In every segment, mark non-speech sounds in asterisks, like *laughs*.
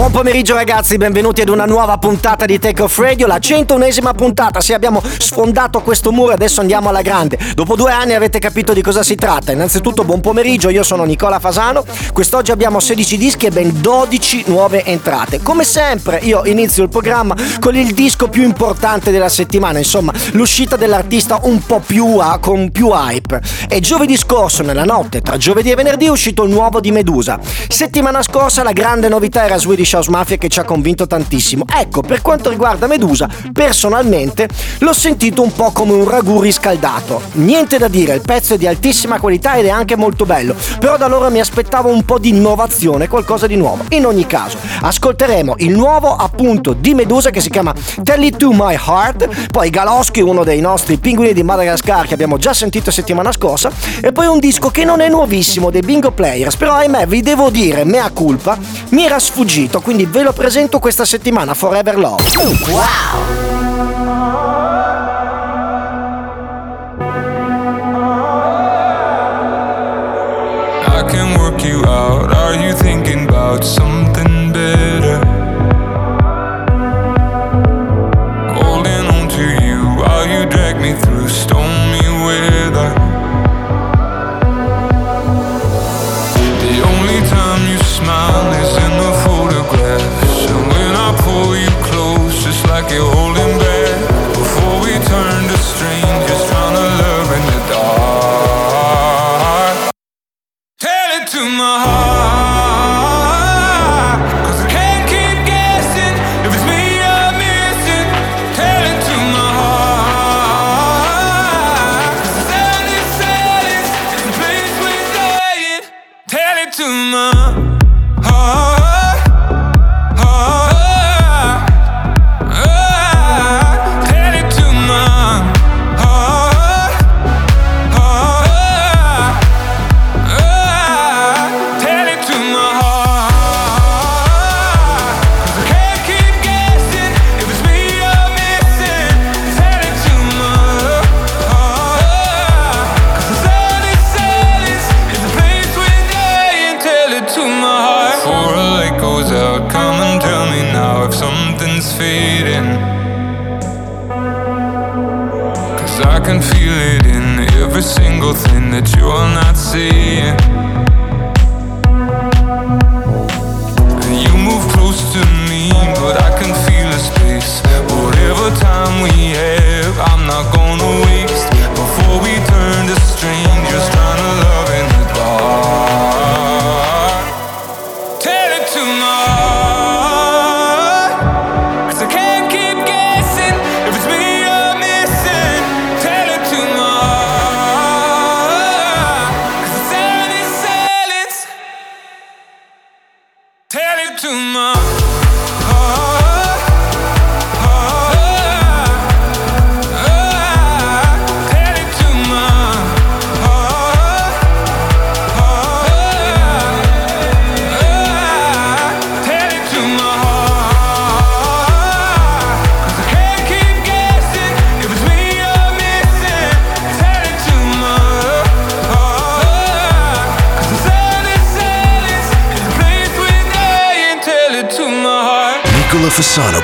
Buon pomeriggio ragazzi, benvenuti ad una nuova puntata di Take Off Radio La 101esima puntata, sì abbiamo sfondato questo muro adesso andiamo alla grande. Dopo due anni avete capito di cosa si tratta. Innanzitutto buon pomeriggio, io sono Nicola Fasano. Quest'oggi abbiamo 16 dischi e ben 12 nuove entrate. Come sempre io inizio il programma con il disco più importante della settimana Insomma, l'uscita dell'artista un po' più a, con più hype. E giovedì scorso, nella notte tra giovedì e venerdì, è uscito il nuovo di Medusa. Settimana scorsa la grande novità era Swedish House Mafia che ci ha convinto tantissimo. Ecco, per quanto riguarda Medusa, personalmente l'ho sentito un po' come un ragù riscaldato. Niente da dire, il pezzo è di altissima qualità ed è anche molto bello Però da loro mi aspettavo un po' di innovazione, qualcosa di nuovo. In ogni caso, ascolteremo il nuovo appunto di Medusa che si chiama Tell It To My Heart Poi Galoschi, uno dei nostri pinguini di Madagascar che abbiamo già sentito settimana scorsa E poi un disco che non è nuovissimo dei Bingo Players Però ahimè vi devo dire, mea culpa, mi era sfuggito Quindi ve lo presento questa settimana, Forever Love Wow! You out. Are something better? Holding on to you while you drag me through stormy weather. The only time you smile is in the like you're holding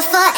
butterfly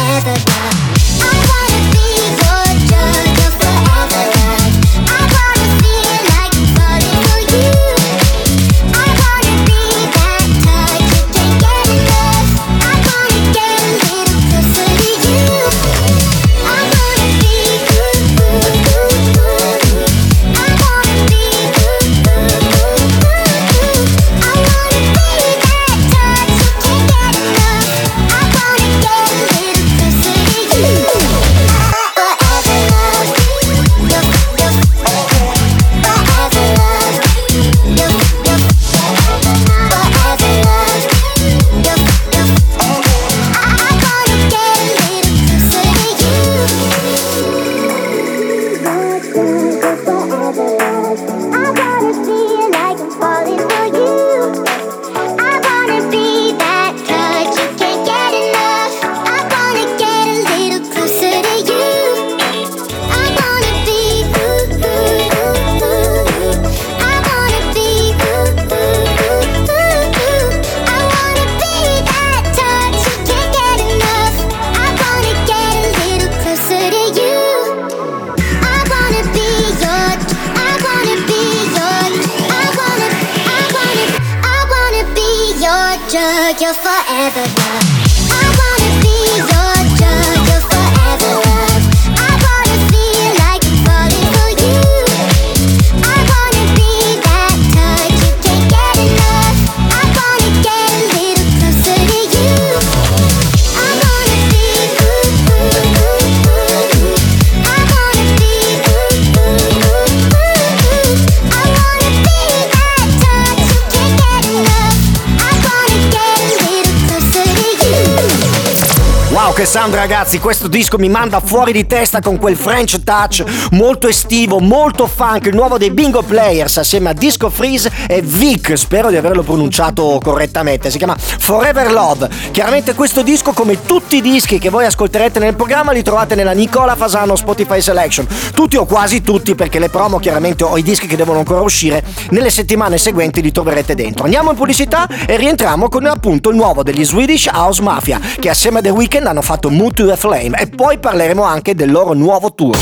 disco mi manda fuori di testa con quel French touch molto estivo, molto funk, il nuovo dei Bingo Players assieme a Disco Freeze e Vic, spero di averlo pronunciato correttamente, si chiama Forever Love. Chiaramente questo disco come tutti i dischi che voi ascolterete nel programma li trovate nella Nicola Fasano Spotify Selection, tutti o quasi tutti perché le promo chiaramente o i dischi che devono ancora uscire nelle settimane seguenti li troverete dentro. Andiamo in pubblicità e rientriamo con appunto il nuovo degli Swedish House Mafia che assieme a The Weeknd hanno fatto Mood to the Flame e poi parleremo anche del loro nuovo tour.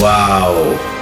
Wow!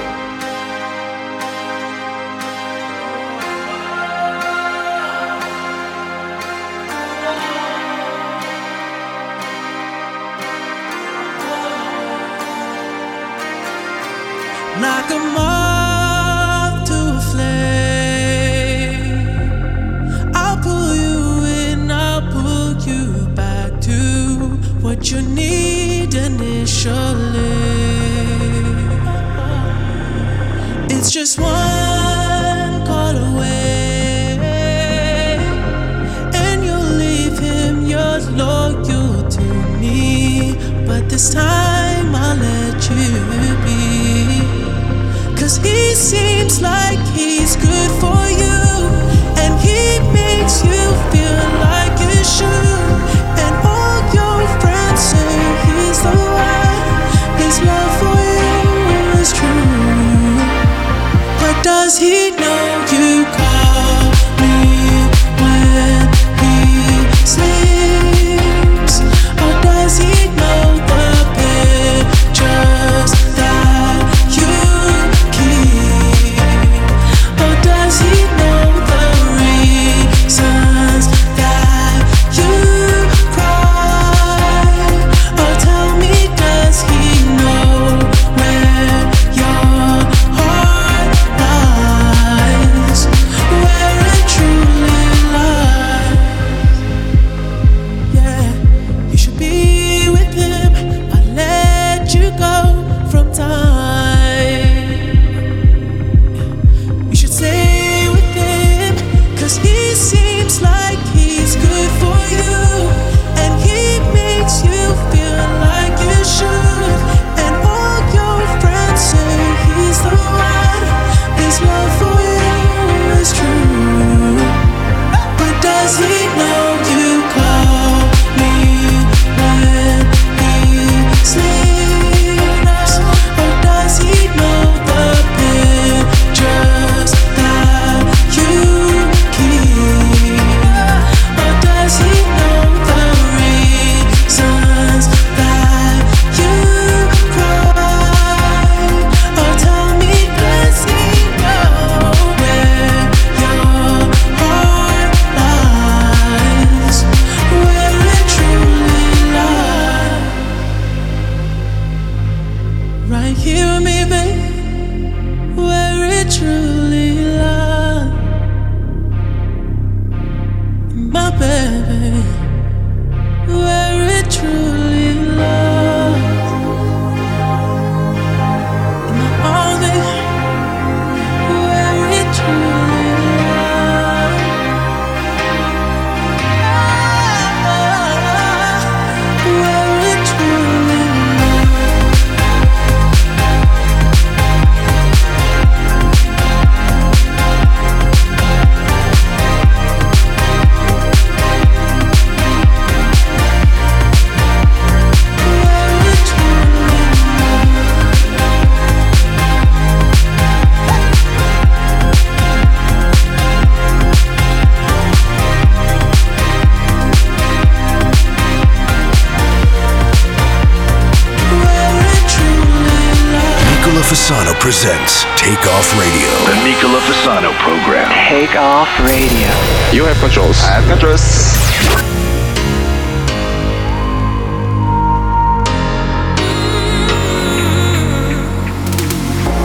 You have controls. I have controls.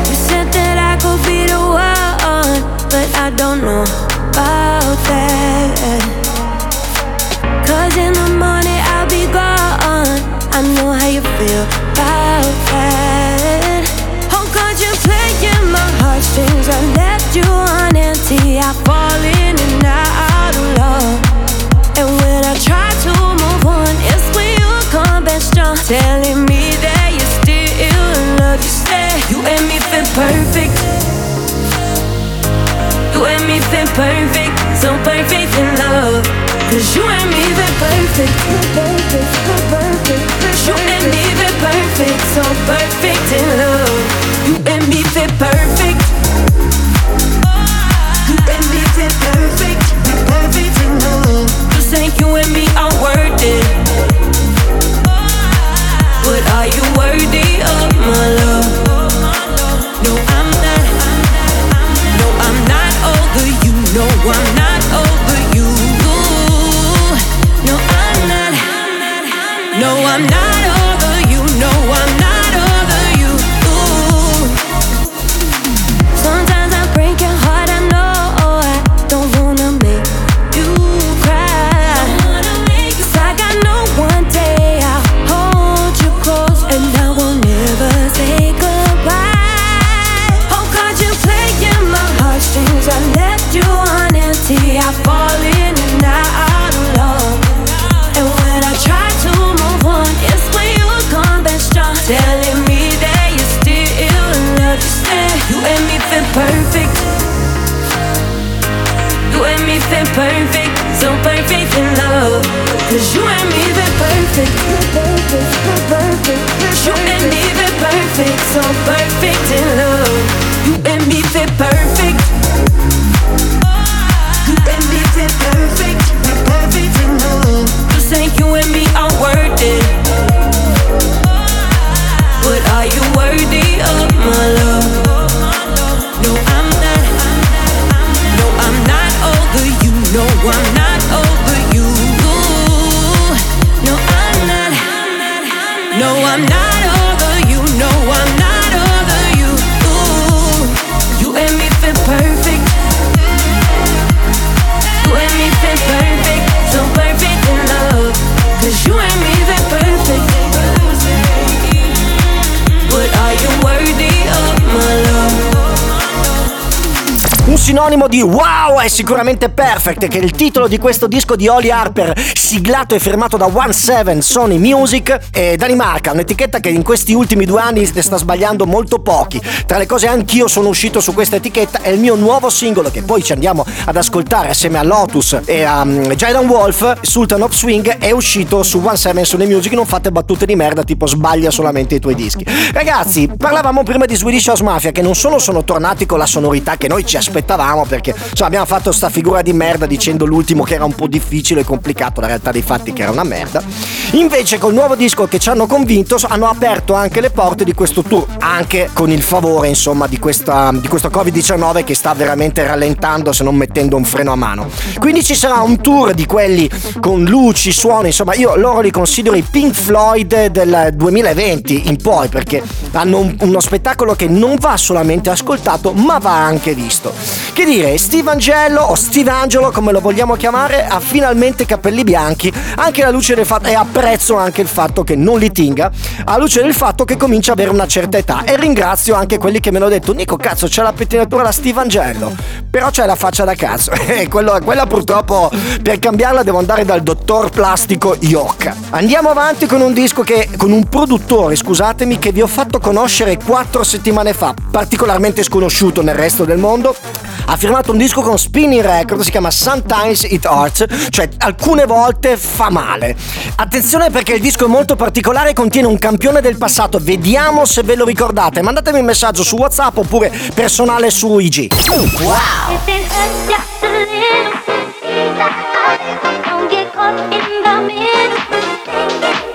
You said that I could be the one, but I don't know about that. Cause in the morning I'll be gone. I know how you feel perfect. You and me fit perfect. So perfect in love. Cause you and me fit perfect. Perfect. You and me fit perfect. So perfect in love. You and me fit perfect. I'm not Telling me that you still in love. You say you and me fit perfect. You and me fit perfect, so perfect in love. Cause you and me fit perfect. You perfect, perfect. You and me fit perfect, so perfect sinonimo di wow è sicuramente Perfect, che è il titolo di questo disco di Oli Harper, siglato e firmato da One Seven Sony Music e Danimarca, un'etichetta che in questi ultimi due anni ne sta sbagliando molto pochi. Tra le cose anch'io sono uscito su questa etichetta e il mio nuovo singolo, che poi ci andiamo ad ascoltare assieme a Lotus e a um, Wolf, Sultan of Swing, è uscito su One Seven Sony Music. Non fate battute di merda, tipo sbaglia solamente i tuoi dischi. Ragazzi, parlavamo prima di Swedish House Mafia, che non solo sono tornati con la sonorità che noi ci aspettavamo, perché insomma, abbiamo fatto sta figura di merda dicendo l'ultimo che era un po' difficile e complicato, la realtà dei fatti che era una merda. Invece col nuovo disco che ci hanno convinto hanno aperto anche le porte di questo tour, anche con il favore insomma di, questa, di questo Covid-19 che sta veramente rallentando se non mettendo un freno a mano. Quindi ci sarà un tour di quelli con luci, suoni, insomma io loro li considero i Pink Floyd del 2020 in poi perché hanno un- uno spettacolo che non va solamente ascoltato ma va anche visto. Che dire, Steve Angelo o Steve Angelo come lo vogliamo chiamare ha finalmente capelli bianchi. Anche alla luce del fatto e apprezzo anche il fatto che non li tinga. Alla luce del fatto che comincia ad avere una certa età. E ringrazio anche quelli che me l'hanno detto. Nico cazzo c'è la pettinatura da Steve Angelo. Però c'è la faccia da cazzo. *laughs* E quello- quella purtroppo per cambiarla devo andare dal dottor plastico Iocca andiamo avanti con un disco che con un produttore scusatemi che vi ho fatto conoscere quattro settimane fa particolarmente sconosciuto nel resto del mondo ha firmato un disco con Spinning Record, si chiama Sometimes It Hurts, cioè alcune volte fa male. Attenzione perché il disco è molto particolare e contiene un campione del passato, vediamo se ve lo ricordate. Mandatemi un messaggio su WhatsApp oppure personale su IG. If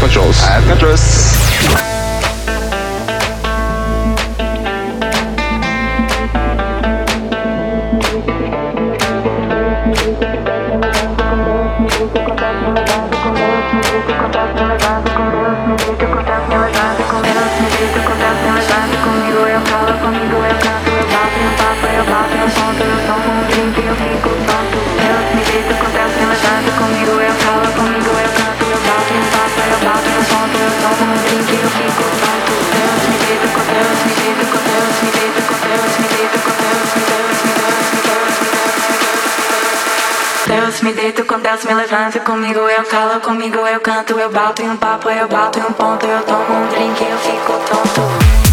Controls. I have controls. Deus me levanta comigo eu calo, comigo eu canto, eu bato em um papo, eu bato em um ponto, eu tomo um drink eu fico tonto.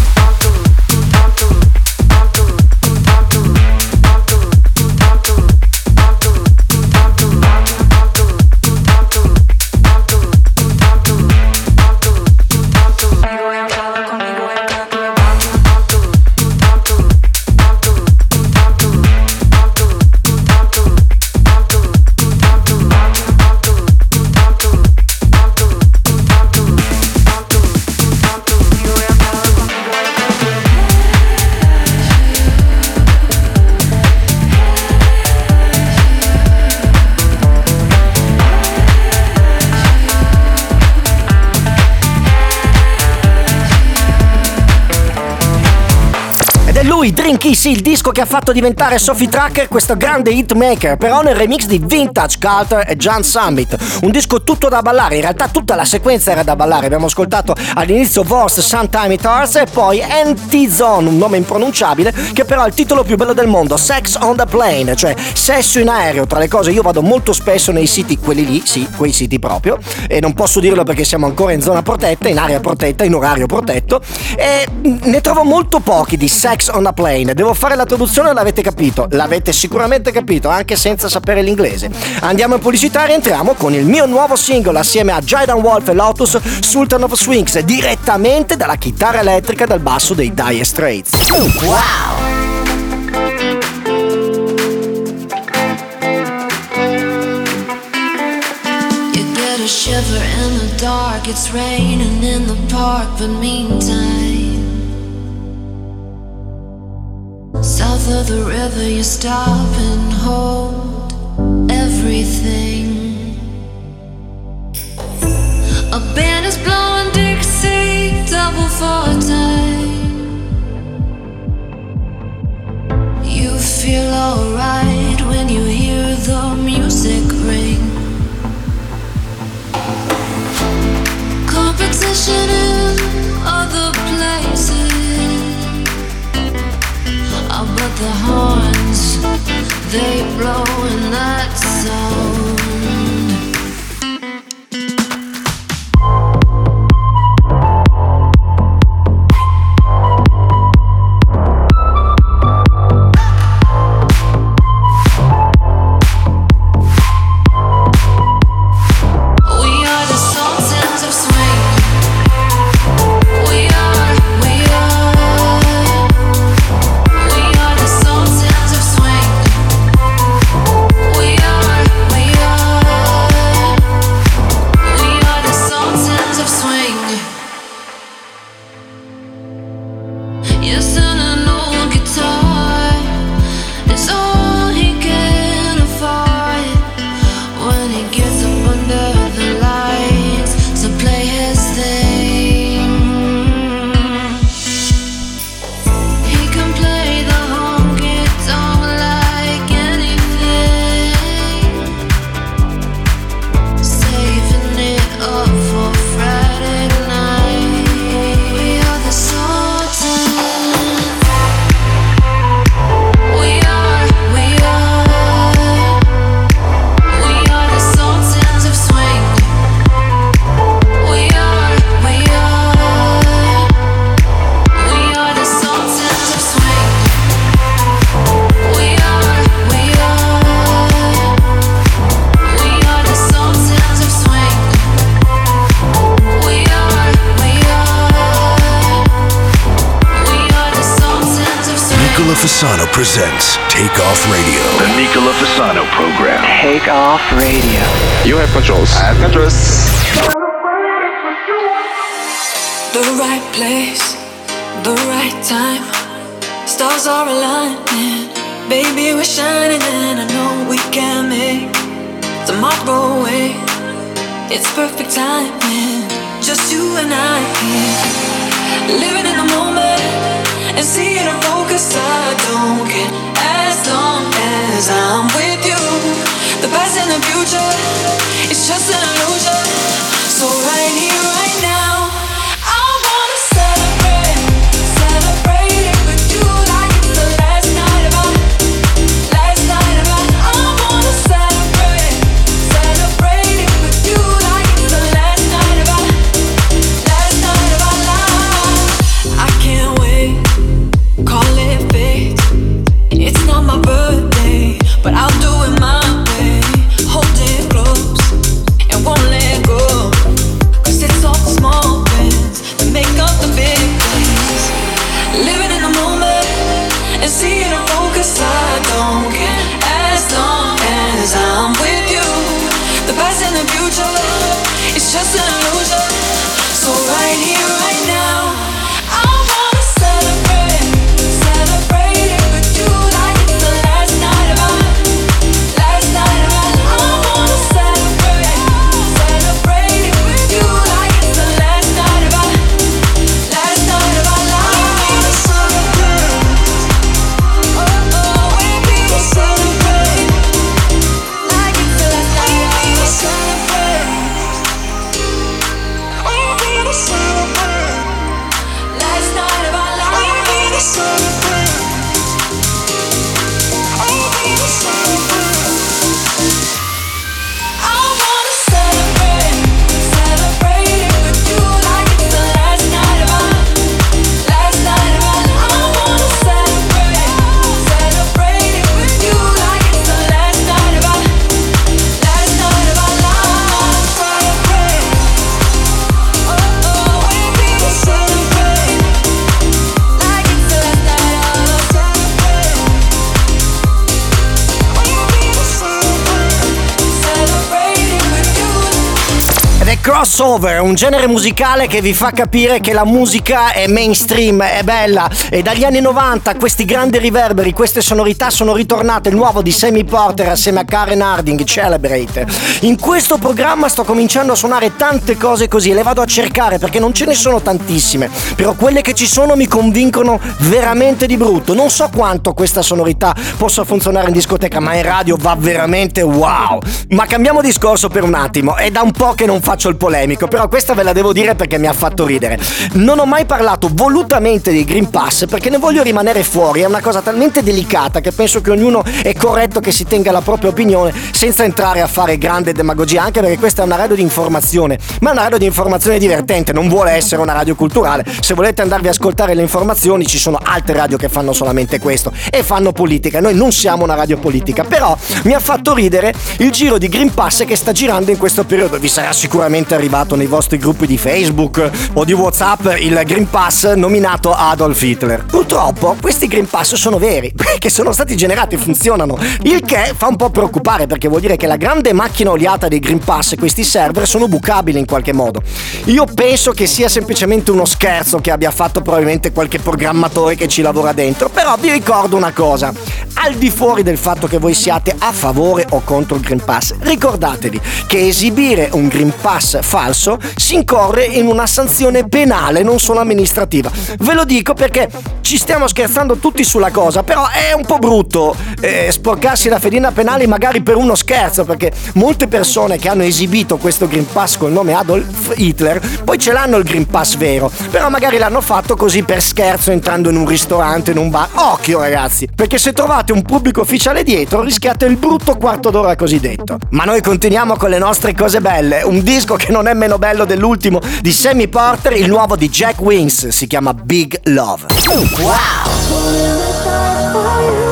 Sì, il disco che ha fatto diventare Sophie Tracker questo grande hitmaker, però nel remix di Vintage Culture e John Summit. Un disco tutto da ballare, in realtà tutta la sequenza era da ballare. Abbiamo ascoltato all'inizio Vorse, Sometime It Hurts e poi Anti-Zone, un nome impronunciabile, che però è il titolo più bello del mondo, Sex on the Plane, cioè sesso in aereo. Tra le cose, io vado molto spesso nei siti, quelli lì, sì, quei siti proprio, e non posso dirlo perché siamo ancora in zona protetta, in area protetta, in orario protetto, e ne trovo molto pochi di Sex on a Plane. Devo fare la traduzione, l'avete capito? L'avete sicuramente capito, anche senza sapere l'inglese. Andiamo in pubblicità e rientriamo con il mio nuovo singolo assieme a Jaidan Wolf e Lotus, Sultan of Swings, direttamente dalla chitarra elettrica dal basso dei Dire Straits. Wow! Shiver in the dark, it's raining in the park, but meantime, South of the river, you stop and hold everything. A band is blowing Dixie, double for time. You feel alright when you hear the music ring. Competition in other places. But the horns, they blow in that song. Romano program. Take off radio. You have controls. I have controls. The right place, the right time. Stars are aligning. Baby, we're shining, and I know we can make tomorrow away. It's perfect timing. Just you and I here, living in the moment and seeing the focus. I don't care as long as I'm with you. The past and the future, it's just an illusion. So right here, right now. Crossover, un genere musicale che vi fa capire che la musica è mainstream, è bella e dagli anni 90 questi grandi riverberi, queste sonorità sono ritornate, il nuovo di Sammy Porter assieme a Karen Harding, Celebrate. In questo programma sto cominciando a suonare tante cose così e le vado a cercare perché non ce ne sono tantissime, però quelle che ci sono mi convincono veramente di brutto. Non so quanto questa sonorità possa funzionare in discoteca, ma in radio va veramente wow. Ma cambiamo discorso per un attimo, è da un po' che non faccio il polemico, però questa ve la devo dire perché mi ha fatto ridere. Non ho mai parlato volutamente di Green Pass perché ne voglio rimanere fuori, è una cosa talmente delicata che penso che ognuno è corretto che si tenga la propria opinione senza entrare a fare grande demagogia, anche perché questa è una radio di informazione, ma è una radio di informazione divertente, non vuole essere una radio culturale. Se volete andarvi a ascoltare le informazioni ci sono altre radio che fanno solamente questo e fanno politica, noi non siamo una radio politica, però mi ha fatto ridere il giro di Green Pass che sta girando in questo periodo, vi sarà sicuramente arrivato nei vostri gruppi di Facebook o di WhatsApp il Green Pass nominato Adolf Hitler. Purtroppo questi Green Pass sono veri, *laughs* che sono stati generati e funzionano, il che fa un po' preoccupare perché vuol dire che la grande macchina oliata dei Green Pass e questi server sono bucabili in qualche modo. Io penso che sia semplicemente uno scherzo che abbia fatto probabilmente qualche programmatore che ci lavora dentro, però vi ricordo una cosa, al di fuori del fatto che voi siate a favore o contro il Green Pass, ricordatevi che esibire un Green Pass falso si incorre in una sanzione penale, non solo amministrativa. Ve lo dico perché ci stiamo scherzando tutti sulla cosa, però è un po' brutto eh, sporcarsi la fedina penale magari per uno scherzo, perché molte persone che hanno esibito questo Green Pass col nome Adolf Hitler, poi ce l'hanno il Green Pass vero, però magari l'hanno fatto così per scherzo entrando in un ristorante, in un bar. Occhio ragazzi, perché se trovate un pubblico ufficiale dietro rischiate il brutto quarto d'ora cosiddetto. Ma noi continuiamo con le nostre cose belle, un disco che non è meno bello dell'ultimo di Sammy Porter, il nuovo di Jack Wings, si chiama Big Love. They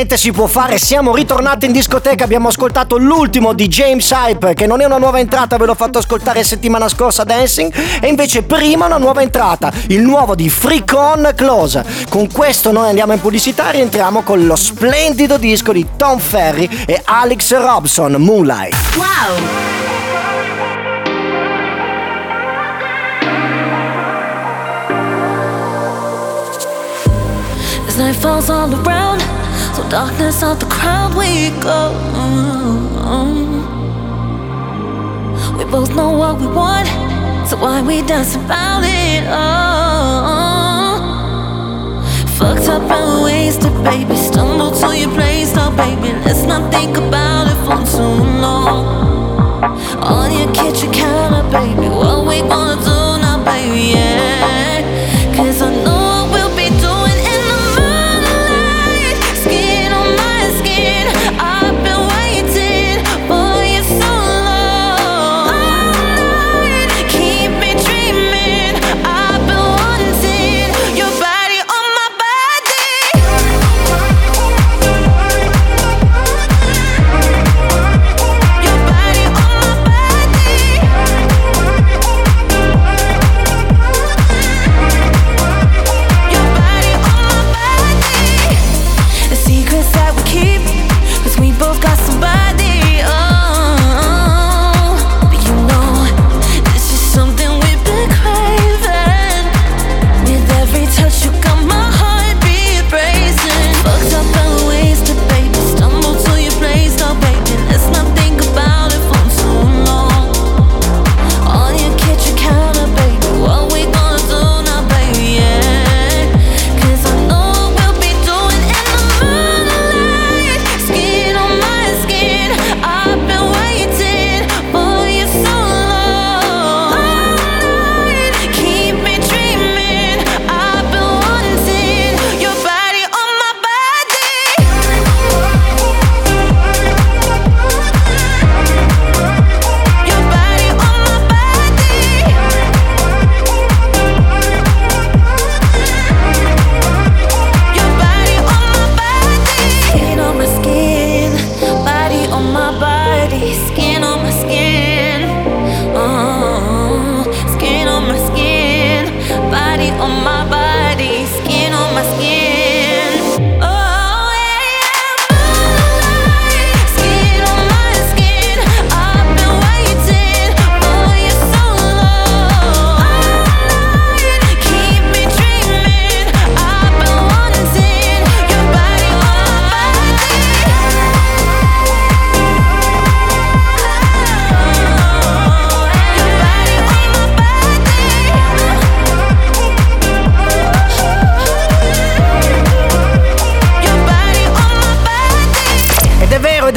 Finalmente si può fare, siamo ritornati in discoteca, abbiamo ascoltato l'ultimo di James Hype, che non è una nuova entrata, ve l'ho fatto ascoltare settimana scorsa Dancing, e invece prima una nuova entrata, il nuovo di Freak On Close. Con questo noi andiamo in pubblicità e rientriamo con lo splendido disco di Tom Ferry e Alex Robson, Moonlight. Wow! Night falls all around, darkness of the crowd we go. We both know what we want, so why we dance about it? Oh, fucked up and wasted, baby. Stumble to your place now, baby. Let's not think about it for too long. On your kitchen counter, baby. What we gonna do now, baby? Yeah. Cause I know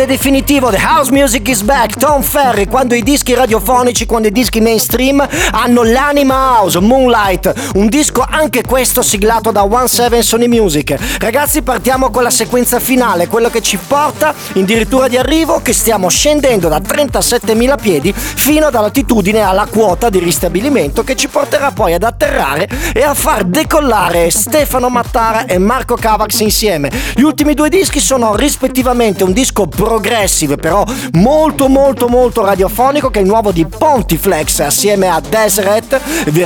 Ed definitivo, The House Music is back, Tom Ferry, quando i dischi radiofonici, quando i dischi mainstream hanno l'anima house, Moonlight, un disco anche questo siglato da One Seven Sony Music. Ragazzi partiamo con la sequenza finale, quello che ci porta in dirittura di arrivo, che stiamo scendendo da 37.000 piedi fino ad altitudine alla quota di ristabilimento che ci porterà poi ad atterrare e a far decollare Stefano Mattara e Marco Cavax insieme. Gli ultimi due dischi sono rispettivamente un disco progressive però molto molto molto radiofonico che è il nuovo di Pontiflex assieme a Deseret.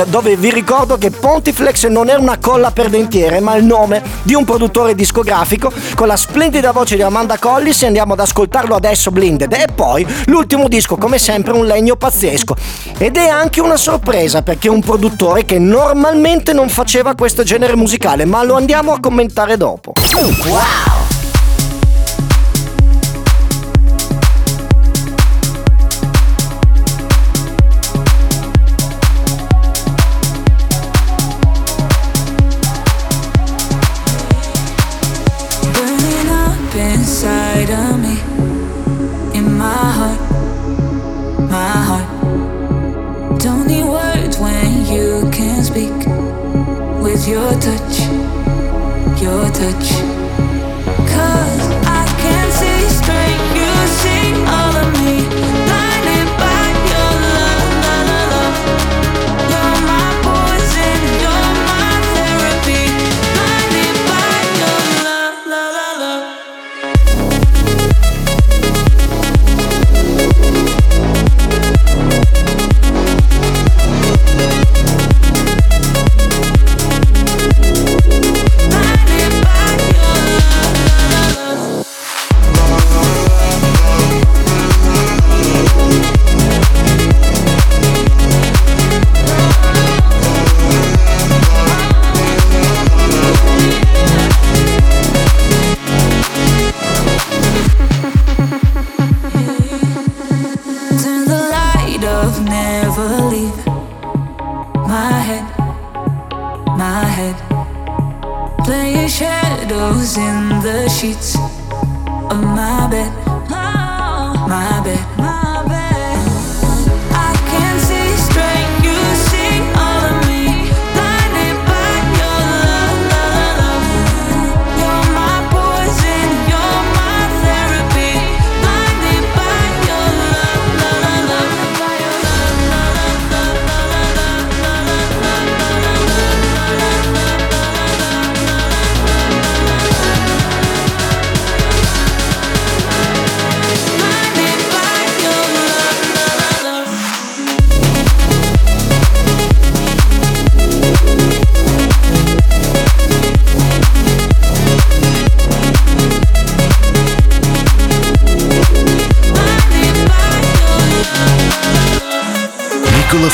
Dove vi ricordo che Pontiflex non è una colla per dentiere ma il nome di un produttore discografico. Con la splendida voce di Amanda Collis e andiamo ad ascoltarlo adesso Blinded. E poi l'ultimo disco come sempre un legno pazzesco. Ed è anche una sorpresa perché è un produttore che normalmente non faceva questo genere musicale ma lo andiamo a commentare dopo. Wow! Touch, your touch.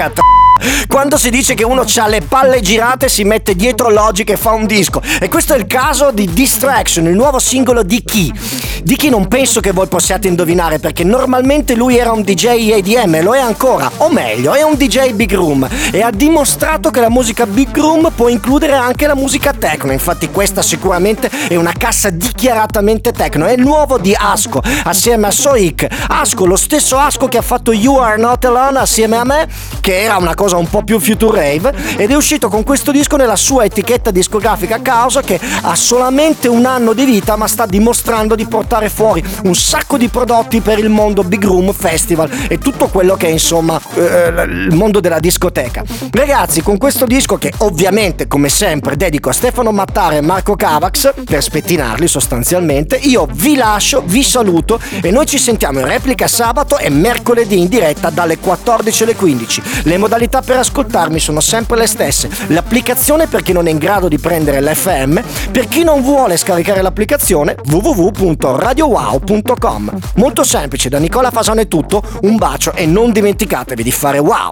Cata quando si dice che uno ha le palle girate si mette dietro Logic e fa un disco. E questo è il caso di Distraction il nuovo singolo di chi? Di chi non penso che voi possiate indovinare perché normalmente lui era un DJ EDM lo è ancora. O meglio è un DJ Big Room. E ha dimostrato che la musica Big Room può includere anche la musica techno. Infatti questa sicuramente è una cassa dichiaratamente techno. È il nuovo di Asco assieme a Soik. Asco lo stesso Asco che ha fatto You Are Not Alone assieme a me che era una cosa un po' più future rave ed è uscito con questo disco nella sua etichetta discografica Causa che ha solamente un anno di vita ma sta dimostrando di portare fuori un sacco di prodotti per il mondo Big Room Festival e tutto quello che è insomma eh, il mondo della discoteca. Ragazzi con questo disco che ovviamente come sempre dedico a Stefano Mattare e Marco Cavax per spettinarli sostanzialmente io vi lascio, vi saluto e noi ci sentiamo in replica sabato e mercoledì in diretta dalle 14 alle 15. Le modalità per ascoltarmi sono sempre le stesse. L'applicazione per chi non è in grado di prendere l'FM, per chi non vuole scaricare l'applicazione www.radiowow.com. Molto semplice, da Nicola Fasano è tutto, un bacio e non dimenticatevi di fare wow!